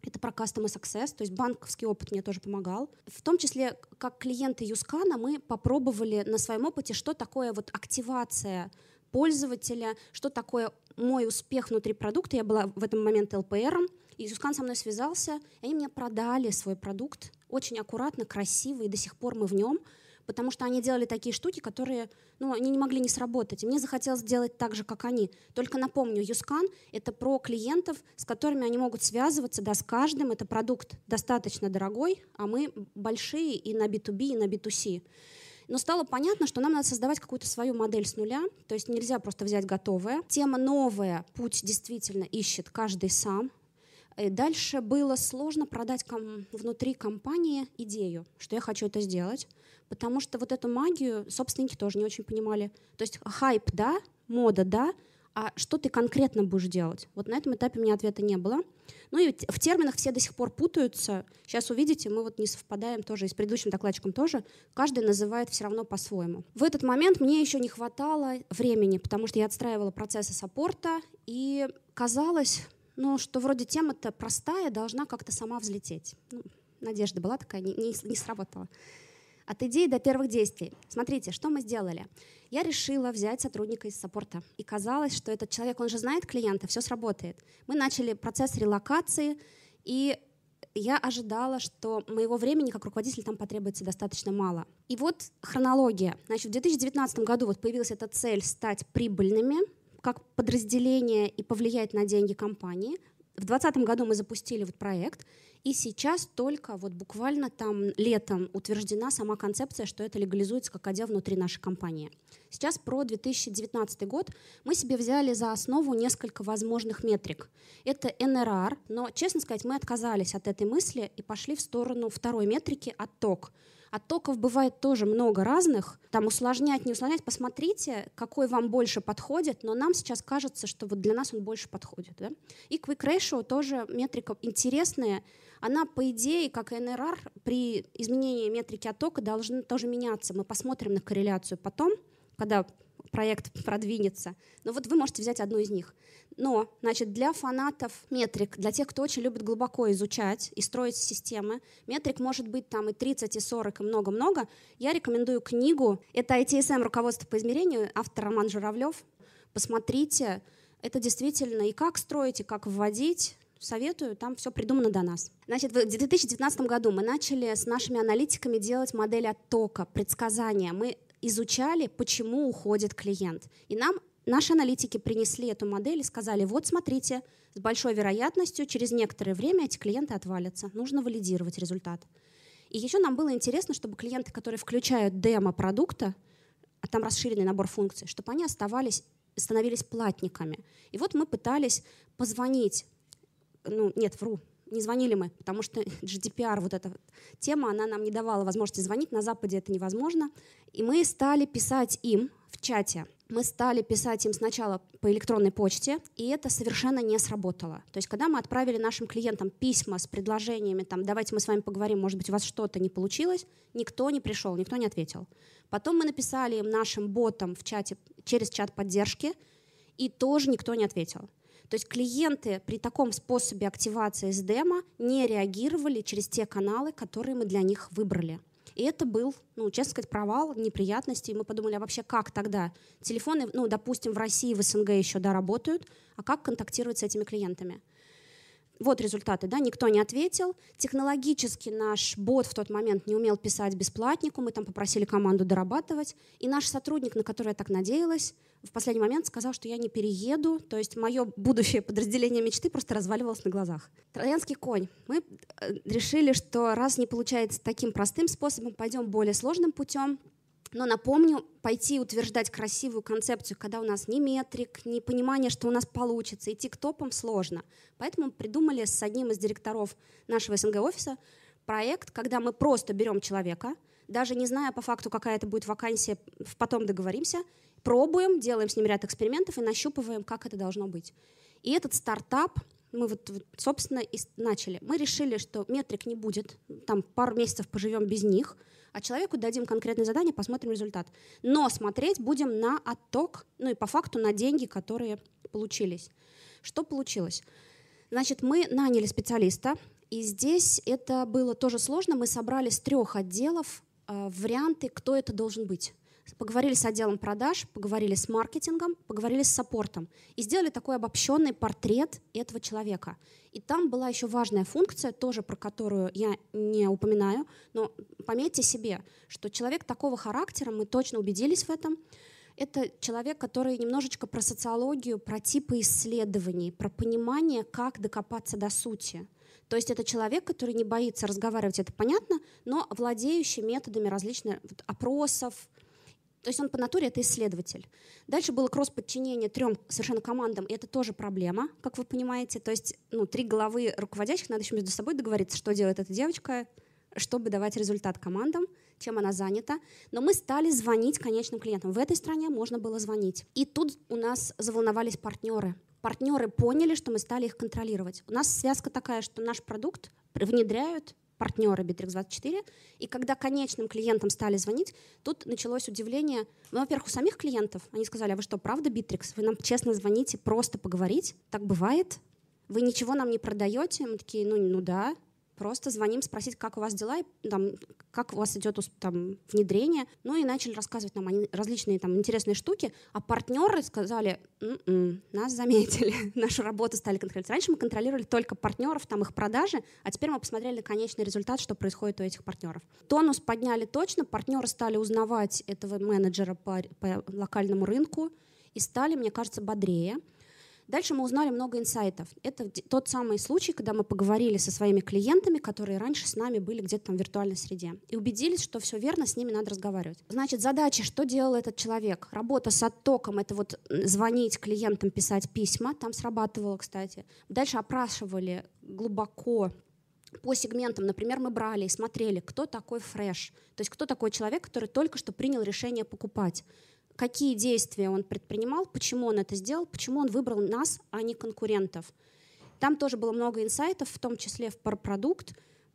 это про customer success, то есть банковский опыт мне тоже помогал. В том числе, как клиенты Юскана, мы попробовали на своем опыте, что такое вот активация пользователя, что такое мой успех внутри продукта. Я была в этом момент ЛПРом, и Юскан со мной связался, и они мне продали свой продукт очень аккуратно, красиво, и до сих пор мы в нем — потому что они делали такие штуки, которые, ну, они не могли не сработать. И мне захотелось сделать так же, как они. Только напомню, Юскан — это про клиентов, с которыми они могут связываться, да, с каждым. Это продукт достаточно дорогой, а мы большие и на B2B, и на B2C. Но стало понятно, что нам надо создавать какую-то свою модель с нуля, то есть нельзя просто взять готовое. Тема новая, путь действительно ищет каждый сам. И дальше было сложно продать ком- внутри компании идею, что я хочу это сделать потому что вот эту магию собственники тоже не очень понимали. То есть хайп, да, мода, да, а что ты конкретно будешь делать? Вот на этом этапе у меня ответа не было. Ну и в терминах все до сих пор путаются. Сейчас увидите, мы вот не совпадаем тоже, и с предыдущим докладчиком тоже. Каждый называет все равно по-своему. В этот момент мне еще не хватало времени, потому что я отстраивала процессы саппорта, и казалось, ну, что вроде тема-то простая, должна как-то сама взлететь. Ну, надежда была такая, не, не, не сработала. От идеи до первых действий. Смотрите, что мы сделали. Я решила взять сотрудника из саппорта. И казалось, что этот человек, он же знает клиента, все сработает. Мы начали процесс релокации, и я ожидала, что моего времени как руководитель там потребуется достаточно мало. И вот хронология. Значит, в 2019 году вот появилась эта цель стать прибыльными как подразделение и повлиять на деньги компании. В 2020 году мы запустили вот проект, и сейчас только вот буквально там летом утверждена сама концепция, что это легализуется как отдел внутри нашей компании. Сейчас про 2019 год мы себе взяли за основу несколько возможных метрик. Это NRR, но, честно сказать, мы отказались от этой мысли и пошли в сторону второй метрики, отток. Оттоков бывает тоже много разных. Там усложнять, не усложнять. Посмотрите, какой вам больше подходит. Но нам сейчас кажется, что вот для нас он больше подходит. Да? И Quick Ratio тоже метрика интересная. Она, по идее, как и NRR, при изменении метрики оттока должна тоже меняться. Мы посмотрим на корреляцию потом, когда проект продвинется. Но вот вы можете взять одну из них. Но, значит, для фанатов метрик, для тех, кто очень любит глубоко изучать и строить системы, метрик может быть там и 30, и 40, и много-много. Я рекомендую книгу. Это ITSM «Руководство по измерению», автор Роман Журавлев. Посмотрите, это действительно и как строить, и как вводить. Советую, там все придумано до нас. Значит, в 2019 году мы начали с нашими аналитиками делать модель оттока, предсказания. Мы изучали, почему уходит клиент. И нам Наши аналитики принесли эту модель и сказали, вот смотрите, с большой вероятностью через некоторое время эти клиенты отвалятся. Нужно валидировать результат. И еще нам было интересно, чтобы клиенты, которые включают демо продукта, а там расширенный набор функций, чтобы они оставались, становились платниками. И вот мы пытались позвонить, ну нет, вру, не звонили мы, потому что GDPR, вот эта тема, она нам не давала возможности звонить, на Западе это невозможно. И мы стали писать им в чате, мы стали писать им сначала по электронной почте, и это совершенно не сработало. То есть, когда мы отправили нашим клиентам письма с предложениями, там, давайте мы с вами поговорим, может быть, у вас что-то не получилось, никто не пришел, никто не ответил. Потом мы написали им нашим ботам в чате через чат поддержки, и тоже никто не ответил. То есть клиенты при таком способе активации демо не реагировали через те каналы, которые мы для них выбрали. И это был, ну, честно сказать, провал, неприятности. И мы подумали, а вообще как тогда? Телефоны, ну, допустим, в России, в СНГ еще, да, работают, а как контактировать с этими клиентами? Вот результаты, да, никто не ответил. Технологически наш бот в тот момент не умел писать бесплатнику, мы там попросили команду дорабатывать. И наш сотрудник, на который я так надеялась, в последний момент сказал, что я не перееду, то есть мое будущее подразделение мечты просто разваливалось на глазах. Троянский конь. Мы э, решили, что раз не получается таким простым способом, пойдем более сложным путем. Но напомню, пойти утверждать красивую концепцию, когда у нас ни метрик, ни понимания, что у нас получится, идти к топам сложно. Поэтому придумали с одним из директоров нашего СНГ-офиса проект, когда мы просто берем человека, даже не зная по факту, какая это будет вакансия, потом договоримся, пробуем, делаем с ним ряд экспериментов и нащупываем, как это должно быть. И этот стартап мы вот, вот собственно, и начали. Мы решили, что метрик не будет, там пару месяцев поживем без них, а человеку дадим конкретное задание, посмотрим результат. Но смотреть будем на отток, ну и по факту на деньги, которые получились. Что получилось? Значит, мы наняли специалиста, и здесь это было тоже сложно. Мы собрали с трех отделов э, варианты, кто это должен быть поговорили с отделом продаж, поговорили с маркетингом, поговорили с саппортом и сделали такой обобщенный портрет этого человека. И там была еще важная функция, тоже про которую я не упоминаю, но пометьте себе, что человек такого характера, мы точно убедились в этом, это человек, который немножечко про социологию, про типы исследований, про понимание, как докопаться до сути. То есть это человек, который не боится разговаривать, это понятно, но владеющий методами различных опросов, то есть он по натуре это исследователь. Дальше было кросс-подчинение трем совершенно командам, и это тоже проблема, как вы понимаете. То есть ну, три головы руководящих, надо еще между собой договориться, что делает эта девочка, чтобы давать результат командам, чем она занята. Но мы стали звонить конечным клиентам. В этой стране можно было звонить. И тут у нас заволновались партнеры. Партнеры поняли, что мы стали их контролировать. У нас связка такая, что наш продукт внедряют партнеры Bittrex24. И когда конечным клиентам стали звонить, тут началось удивление. Ну, во-первых, у самих клиентов. Они сказали, а вы что, правда Bittrex? Вы нам честно звоните просто поговорить? Так бывает? Вы ничего нам не продаете? Мы такие, ну, ну да. Просто звоним спросить, как у вас дела, и, там, как у вас идет там, внедрение. Ну и начали рассказывать нам различные там, интересные штуки. А партнеры сказали, М-м, нас заметили, нашу работу стали контролировать. Раньше мы контролировали только партнеров, там их продажи, а теперь мы посмотрели конечный результат, что происходит у этих партнеров. Тонус подняли точно, партнеры стали узнавать этого менеджера по, по локальному рынку и стали, мне кажется, бодрее. Дальше мы узнали много инсайтов. Это тот самый случай, когда мы поговорили со своими клиентами, которые раньше с нами были где-то там в виртуальной среде, и убедились, что все верно, с ними надо разговаривать. Значит, задача, что делал этот человек? Работа с оттоком — это вот звонить клиентам, писать письма, там срабатывало, кстати. Дальше опрашивали глубоко по сегментам, например, мы брали и смотрели, кто такой fresh, то есть кто такой человек, который только что принял решение покупать какие действия он предпринимал, почему он это сделал, почему он выбрал нас, а не конкурентов. Там тоже было много инсайтов, в том числе в продукт,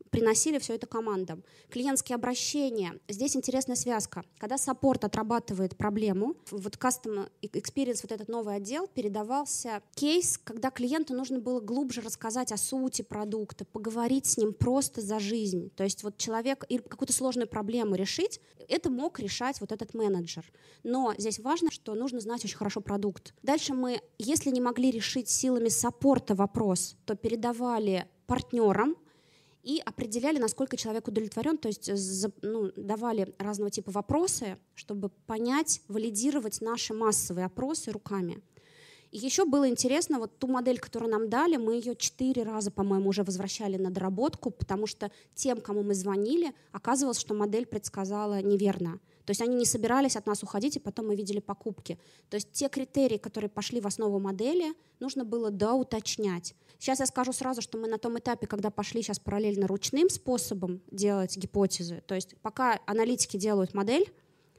приносили все это командам. Клиентские обращения. Здесь интересная связка. Когда саппорт отрабатывает проблему, вот Customer Experience, вот этот новый отдел, передавался кейс, когда клиенту нужно было глубже рассказать о сути продукта, поговорить с ним просто за жизнь. То есть вот человек какую-то сложную проблему решить, это мог решать вот этот менеджер. Но здесь важно, что нужно знать очень хорошо продукт. Дальше мы, если не могли решить силами саппорта вопрос, то передавали партнерам, и определяли, насколько человек удовлетворен, то есть ну, давали разного типа вопросы, чтобы понять, валидировать наши массовые опросы руками. И еще было интересно, вот ту модель, которую нам дали, мы ее четыре раза, по-моему, уже возвращали на доработку, потому что тем, кому мы звонили, оказывалось, что модель предсказала неверно. То есть они не собирались от нас уходить, и потом мы видели покупки. То есть те критерии, которые пошли в основу модели, нужно было доуточнять. Сейчас я скажу сразу, что мы на том этапе, когда пошли сейчас параллельно ручным способом делать гипотезы, то есть пока аналитики делают модель,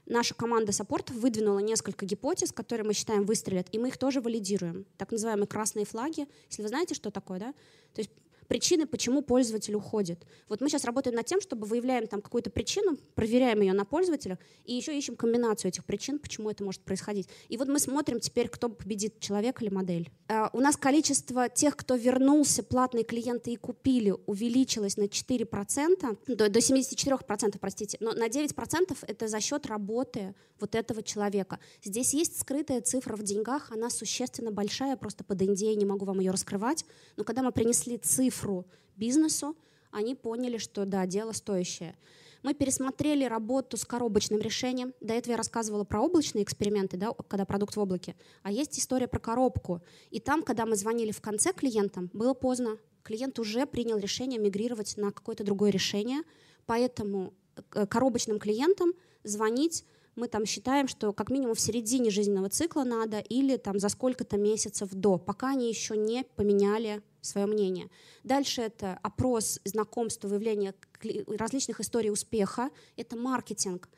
наша команда саппортов выдвинула несколько гипотез, которые мы считаем выстрелят, и мы их тоже валидируем. Так называемые красные флаги. Если вы знаете, что такое, да? То есть причины, почему пользователь уходит. Вот мы сейчас работаем над тем, чтобы выявляем там какую-то причину, проверяем ее на пользователях, и еще ищем комбинацию этих причин, почему это может происходить. И вот мы смотрим теперь, кто победит, человек или модель. Uh, у нас количество тех, кто вернулся, платные клиенты и купили, увеличилось на 4%, до, до 74%, простите, но на 9% это за счет работы вот этого человека. Здесь есть скрытая цифра в деньгах, она существенно большая, просто под Индией не могу вам ее раскрывать, но когда мы принесли цифру, цифру бизнесу, они поняли, что да, дело стоящее. Мы пересмотрели работу с коробочным решением. До этого я рассказывала про облачные эксперименты, да, когда продукт в облаке. А есть история про коробку. И там, когда мы звонили в конце клиентам, было поздно. Клиент уже принял решение мигрировать на какое-то другое решение. Поэтому э, коробочным клиентам звонить мы там считаем, что как минимум в середине жизненного цикла надо или там за сколько-то месяцев до, пока они еще не поменяли свое мнение. Дальше это опрос, знакомство, выявление различных историй успеха. Это маркетинг.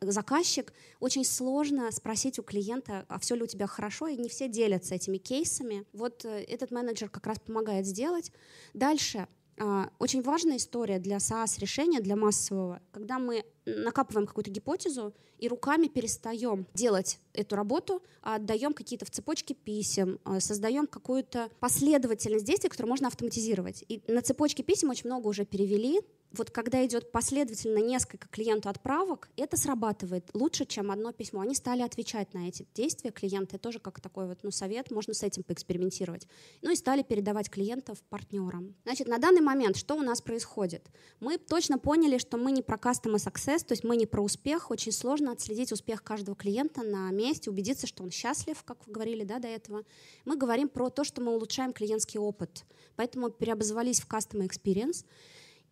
Заказчик очень сложно спросить у клиента, а все ли у тебя хорошо, и не все делятся этими кейсами. Вот э, этот менеджер как раз помогает сделать. Дальше а, очень важная история для SaaS-решения, для массового, когда мы накапываем какую-то гипотезу и руками перестаем делать эту работу, а отдаем какие-то в цепочке писем, а, создаем какую-то последовательность действий, которую можно автоматизировать. И на цепочке писем очень много уже перевели, вот когда идет последовательно несколько клиенту отправок, это срабатывает лучше, чем одно письмо. Они стали отвечать на эти действия клиента. Это тоже как такой вот ну, совет, можно с этим поэкспериментировать. Ну и стали передавать клиентов партнерам. Значит, на данный момент что у нас происходит? Мы точно поняли, что мы не про customer success, то есть мы не про успех. Очень сложно отследить успех каждого клиента на месте, убедиться, что он счастлив, как вы говорили да, до этого. Мы говорим про то, что мы улучшаем клиентский опыт. Поэтому переобозвались в customer experience.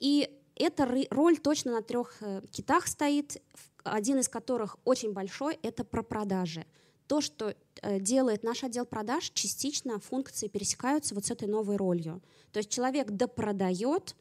И эта роль точно на трех э, китах стоит, один из которых очень большой, это про продажи. То, что э, делает наш отдел продаж, частично функции пересекаются вот с этой новой ролью. То есть человек допродает,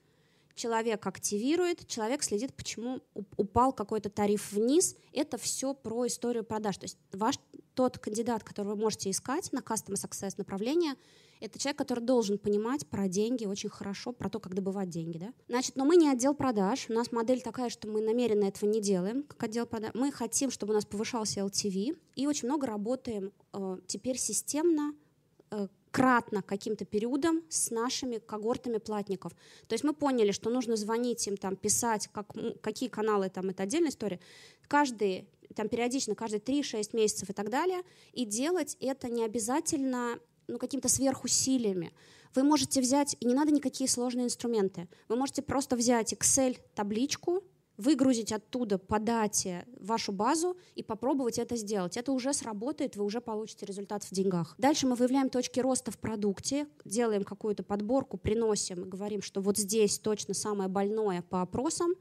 человек активирует, человек следит, почему упал какой-то тариф вниз. Это все про историю продаж. То есть ваш тот кандидат, которого вы можете искать на Customer Success направление, это человек, который должен понимать про деньги очень хорошо, про то, как добывать деньги. Да? Значит, но мы не отдел продаж. У нас модель такая, что мы намеренно этого не делаем, как отдел продаж. Мы хотим, чтобы у нас повышался LTV. И очень много работаем э, теперь системно, э, кратно каким-то периодом с нашими когортами платников. То есть мы поняли, что нужно звонить им, там, писать, как, какие каналы, там, это отдельная история. Каждый там периодично, каждые 3-6 месяцев и так далее, и делать это не обязательно ну, какими-то сверхусилиями. Вы можете взять, и не надо никакие сложные инструменты, вы можете просто взять Excel-табличку, выгрузить оттуда по дате вашу базу и попробовать это сделать. Это уже сработает, вы уже получите результат в деньгах. Дальше мы выявляем точки роста в продукте, делаем какую-то подборку, приносим говорим, что вот здесь точно самое больное по опросам.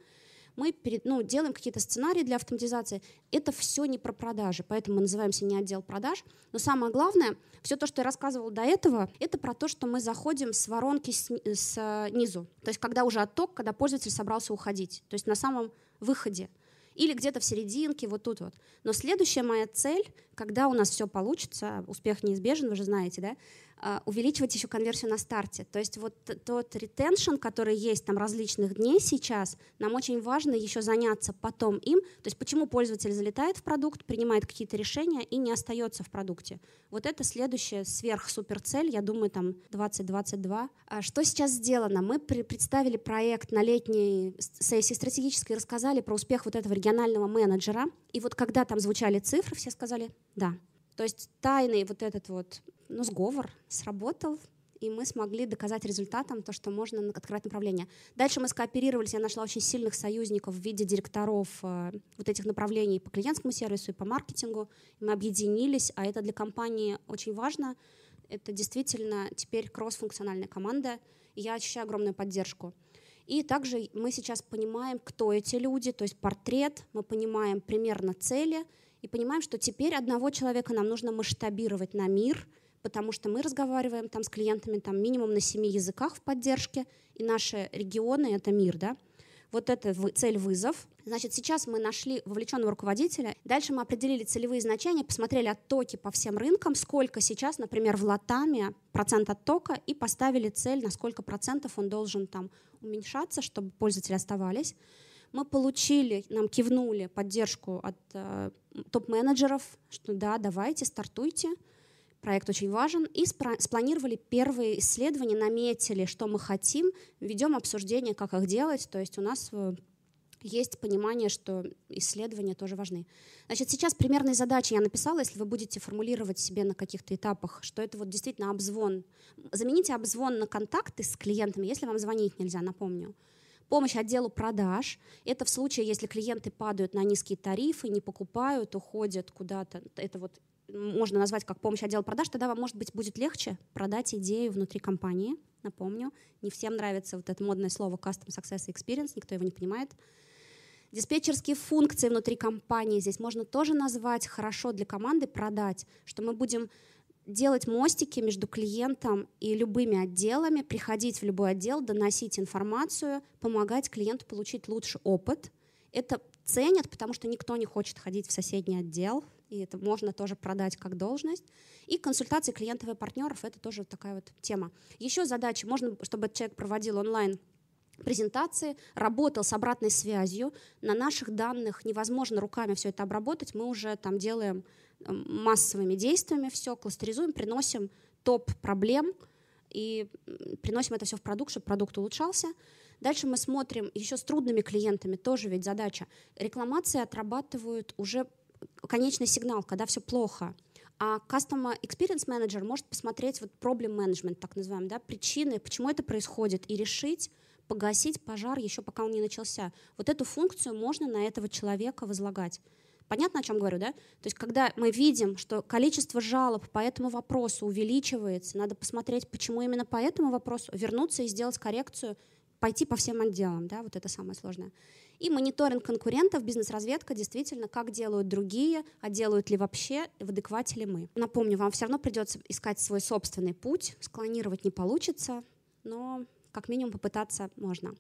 Мы перед, ну, делаем какие-то сценарии для автоматизации. Это все не про продажи, поэтому мы называемся не отдел продаж. Но самое главное, все то, что я рассказывала до этого, это про то, что мы заходим с воронки снизу. То есть когда уже отток, когда пользователь собрался уходить. То есть на самом выходе или где-то в серединке, вот тут вот. Но следующая моя цель, когда у нас все получится, успех неизбежен, вы же знаете, да, увеличивать еще конверсию на старте. То есть вот тот ретеншн, который есть там различных дней сейчас, нам очень важно еще заняться потом им. То есть почему пользователь залетает в продукт, принимает какие-то решения и не остается в продукте. Вот это следующая сверх-суперцель, я думаю, там 2022. А что сейчас сделано? Мы представили проект на летней сессии стратегической, рассказали про успех вот этого регионального менеджера. И вот когда там звучали цифры, все сказали «да». То есть тайный вот этот вот ну, сговор сработал, и мы смогли доказать результатом то, что можно открывать направление. Дальше мы скооперировались, я нашла очень сильных союзников в виде директоров э, вот этих направлений по клиентскому сервису и по маркетингу. Мы объединились, а это для компании очень важно. Это действительно теперь кросс-функциональная команда, и я ощущаю огромную поддержку. И также мы сейчас понимаем, кто эти люди, то есть портрет, мы понимаем примерно цели и понимаем, что теперь одного человека нам нужно масштабировать на мир — потому что мы разговариваем там с клиентами там минимум на семи языках в поддержке, и наши регионы — это мир, да. Вот это цель вызов. Значит, сейчас мы нашли вовлеченного руководителя. Дальше мы определили целевые значения, посмотрели оттоки по всем рынкам, сколько сейчас, например, в Латаме процент оттока, и поставили цель, на сколько процентов он должен там уменьшаться, чтобы пользователи оставались. Мы получили, нам кивнули поддержку от э, топ-менеджеров, что да, давайте, стартуйте проект очень важен, и спланировали первые исследования, наметили, что мы хотим, ведем обсуждение, как их делать, то есть у нас э, есть понимание, что исследования тоже важны. Значит, сейчас примерные задачи я написала, если вы будете формулировать себе на каких-то этапах, что это вот действительно обзвон. Замените обзвон на контакты с клиентами, если вам звонить нельзя, напомню. Помощь отделу продаж. Это в случае, если клиенты падают на низкие тарифы, не покупают, уходят куда-то. Это вот можно назвать как помощь отдела продаж, тогда вам, может быть, будет легче продать идею внутри компании. Напомню, не всем нравится вот это модное слово Custom Success Experience, никто его не понимает. Диспетчерские функции внутри компании здесь можно тоже назвать хорошо для команды продать, что мы будем делать мостики между клиентом и любыми отделами, приходить в любой отдел, доносить информацию, помогать клиенту получить лучший опыт. Это ценят, потому что никто не хочет ходить в соседний отдел, и это можно тоже продать как должность. И консультации клиентов и партнеров — это тоже такая вот тема. Еще задача, можно, чтобы человек проводил онлайн презентации, работал с обратной связью. На наших данных невозможно руками все это обработать. Мы уже там делаем эм, массовыми действиями все, кластеризуем, приносим топ проблем и приносим это все в продукт, чтобы продукт улучшался. Дальше мы смотрим еще с трудными клиентами, тоже ведь задача. Рекламации отрабатывают уже конечный сигнал, когда все плохо. А Customer Experience Manager может посмотреть вот problem management, так называемый, да, причины, почему это происходит, и решить, погасить пожар еще пока он не начался. Вот эту функцию можно на этого человека возлагать. Понятно, о чем говорю, да? То есть, когда мы видим, что количество жалоб по этому вопросу увеличивается, надо посмотреть, почему именно по этому вопросу, вернуться и сделать коррекцию, пойти по всем отделам, да, вот это самое сложное. И мониторинг конкурентов, бизнес-разведка, действительно, как делают другие, а делают ли вообще, в адеквате ли мы. Напомню, вам все равно придется искать свой собственный путь, склонировать не получится, но как минимум попытаться можно.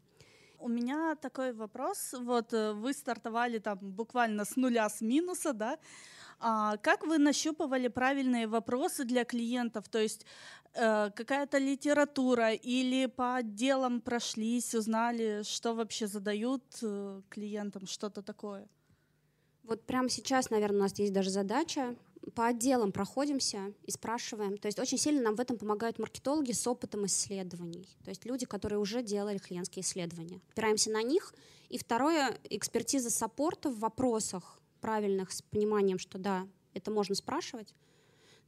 У меня такой вопрос. Вот э, вы стартовали там буквально с нуля, с минуса, да? А как вы нащупывали правильные вопросы для клиентов? То есть э, какая-то литература или по отделам прошлись, узнали, что вообще задают э, клиентам, что-то такое? Вот прямо сейчас, наверное, у нас есть даже задача по отделам проходимся и спрашиваем. То есть очень сильно нам в этом помогают маркетологи с опытом исследований. То есть люди, которые уже делали клиентские исследования. Опираемся на них. И второе, экспертиза саппорта в вопросах правильных с пониманием, что да, это можно спрашивать.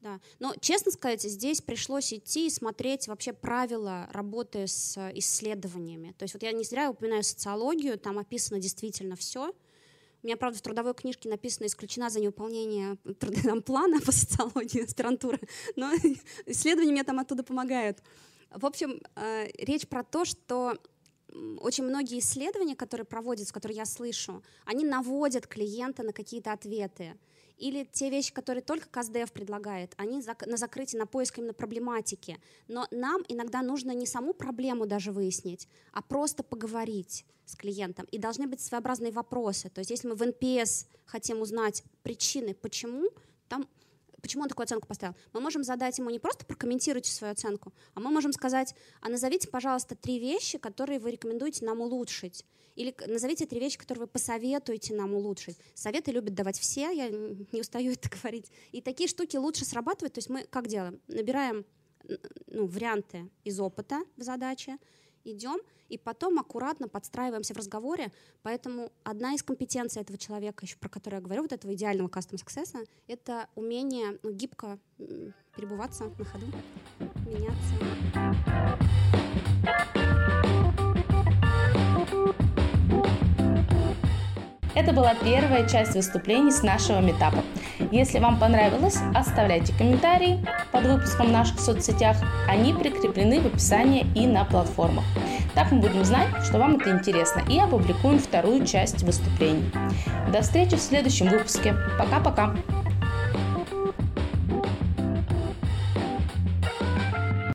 Да. Но, честно сказать, здесь пришлось идти и смотреть вообще правила работы с исследованиями. То есть вот я не зря упоминаю социологию, там описано действительно все. У меня, правда, в трудовой книжке написано «исключена за невыполнение там, плана по социологии аспирантуры», но исследования мне там оттуда помогают. В общем, э, речь про то, что очень многие исследования, которые проводятся, которые я слышу, они наводят клиента на какие-то ответы. Или те вещи, которые только КСДФ предлагает, они на закрытие, на поиск именно проблематики. Но нам иногда нужно не саму проблему даже выяснить, а просто поговорить с клиентом. И должны быть своеобразные вопросы. То есть если мы в NPS хотим узнать причины, почему, там почему он такую оценку поставил. Мы можем задать ему не просто прокомментируйте свою оценку, а мы можем сказать, а назовите, пожалуйста, три вещи, которые вы рекомендуете нам улучшить. Или назовите три вещи, которые вы посоветуете нам улучшить. Советы любят давать все, я не устаю это говорить. И такие штуки лучше срабатывают. То есть мы как делаем? Набираем ну, варианты из опыта в задаче, идем и потом аккуратно подстраиваемся в разговоре. Поэтому одна из компетенций этого человека, еще про которую я говорю, вот этого идеального custom success, это умение ну, гибко перебываться на ходу, меняться. Это была первая часть выступлений с нашего метапа. Если вам понравилось, оставляйте комментарии под выпуском в наших соцсетях. Они прикреплены в описании и на платформах. Так мы будем знать, что вам это интересно, и опубликуем вторую часть выступлений. До встречи в следующем выпуске. Пока-пока!